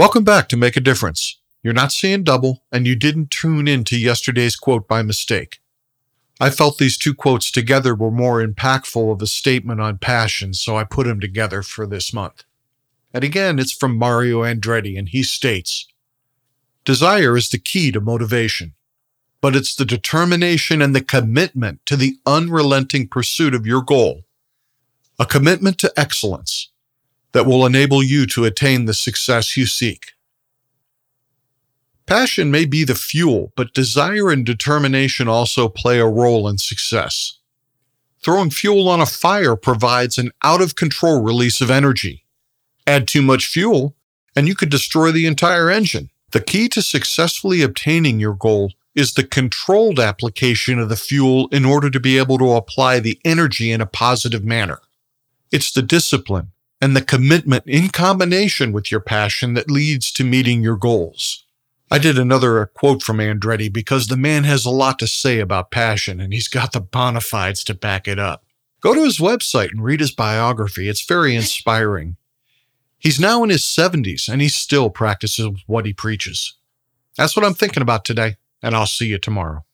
Welcome back to Make a Difference. You're not seeing double, and you didn't tune in to yesterday's quote by mistake. I felt these two quotes together were more impactful of a statement on passion, so I put them together for this month. And again, it's from Mario Andretti, and he states Desire is the key to motivation, but it's the determination and the commitment to the unrelenting pursuit of your goal, a commitment to excellence that will enable you to attain the success you seek. Passion may be the fuel, but desire and determination also play a role in success. Throwing fuel on a fire provides an out of control release of energy. Add too much fuel, and you could destroy the entire engine. The key to successfully obtaining your goal is the controlled application of the fuel in order to be able to apply the energy in a positive manner. It's the discipline and the commitment in combination with your passion that leads to meeting your goals. I did another quote from Andretti because the man has a lot to say about passion and he's got the bona fides to back it up. Go to his website and read his biography. It's very inspiring. He's now in his 70s and he still practices what he preaches. That's what I'm thinking about today, and I'll see you tomorrow.